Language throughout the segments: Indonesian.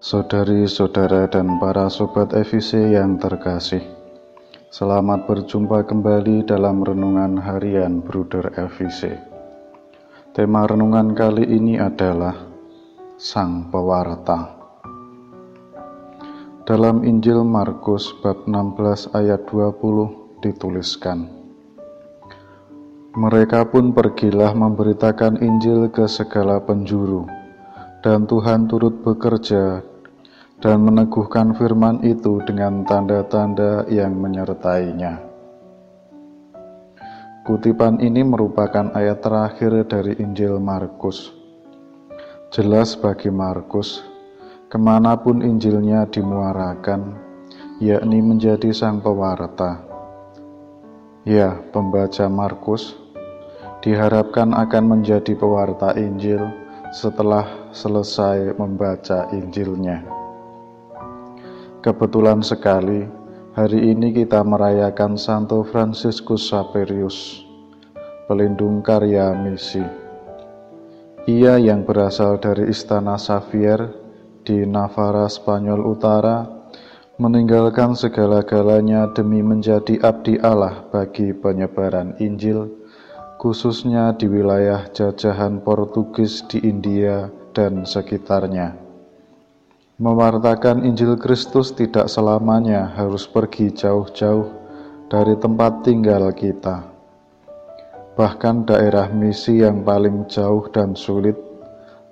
Saudari-saudara dan para sobat EVC yang terkasih, selamat berjumpa kembali dalam renungan harian Bruder EVC. Tema renungan kali ini adalah Sang Pewarta. Dalam Injil Markus bab 16 ayat 20 dituliskan, Mereka pun pergilah memberitakan Injil ke segala penjuru, dan Tuhan turut bekerja dan meneguhkan firman itu dengan tanda-tanda yang menyertainya. Kutipan ini merupakan ayat terakhir dari Injil Markus. Jelas bagi Markus, ke mana pun Injilnya dimuarakan, yakni menjadi sang pewarta. Ya, pembaca Markus diharapkan akan menjadi pewarta Injil setelah selesai membaca Injilnya. Kebetulan sekali, hari ini kita merayakan Santo Franciscus Saperius, pelindung karya misi. Ia yang berasal dari istana Xavier di Navarra, Spanyol Utara, meninggalkan segala-galanya demi menjadi abdi Allah bagi penyebaran Injil khususnya di wilayah jajahan Portugis di India dan sekitarnya. Mewartakan Injil Kristus tidak selamanya harus pergi jauh-jauh dari tempat tinggal kita. Bahkan daerah misi yang paling jauh dan sulit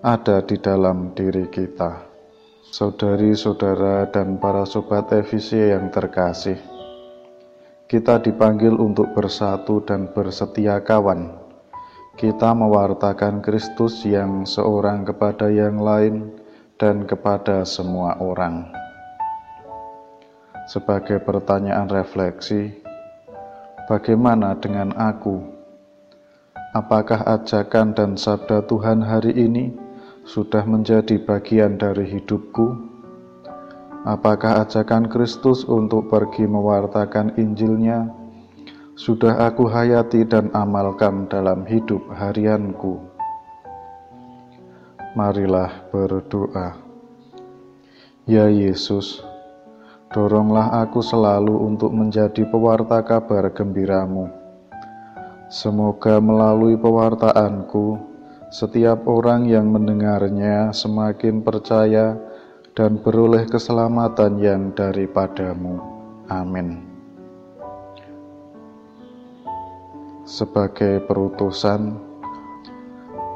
ada di dalam diri kita. Saudari-saudara dan para sobat EVC yang terkasih, kita dipanggil untuk bersatu dan bersetia kawan. Kita mewartakan Kristus yang seorang kepada yang lain dan kepada semua orang. Sebagai pertanyaan refleksi, bagaimana dengan aku? Apakah ajakan dan sabda Tuhan hari ini sudah menjadi bagian dari hidupku? Apakah ajakan Kristus untuk pergi mewartakan Injilnya sudah aku hayati dan amalkan dalam hidup harianku? Marilah berdoa. Ya Yesus, doronglah aku selalu untuk menjadi pewarta kabar gembiramu. Semoga melalui pewartaanku, setiap orang yang mendengarnya semakin percaya dan beroleh keselamatan yang daripadamu. Amin. Sebagai perutusan,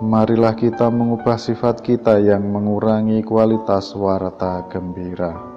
marilah kita mengubah sifat kita yang mengurangi kualitas warta gembira.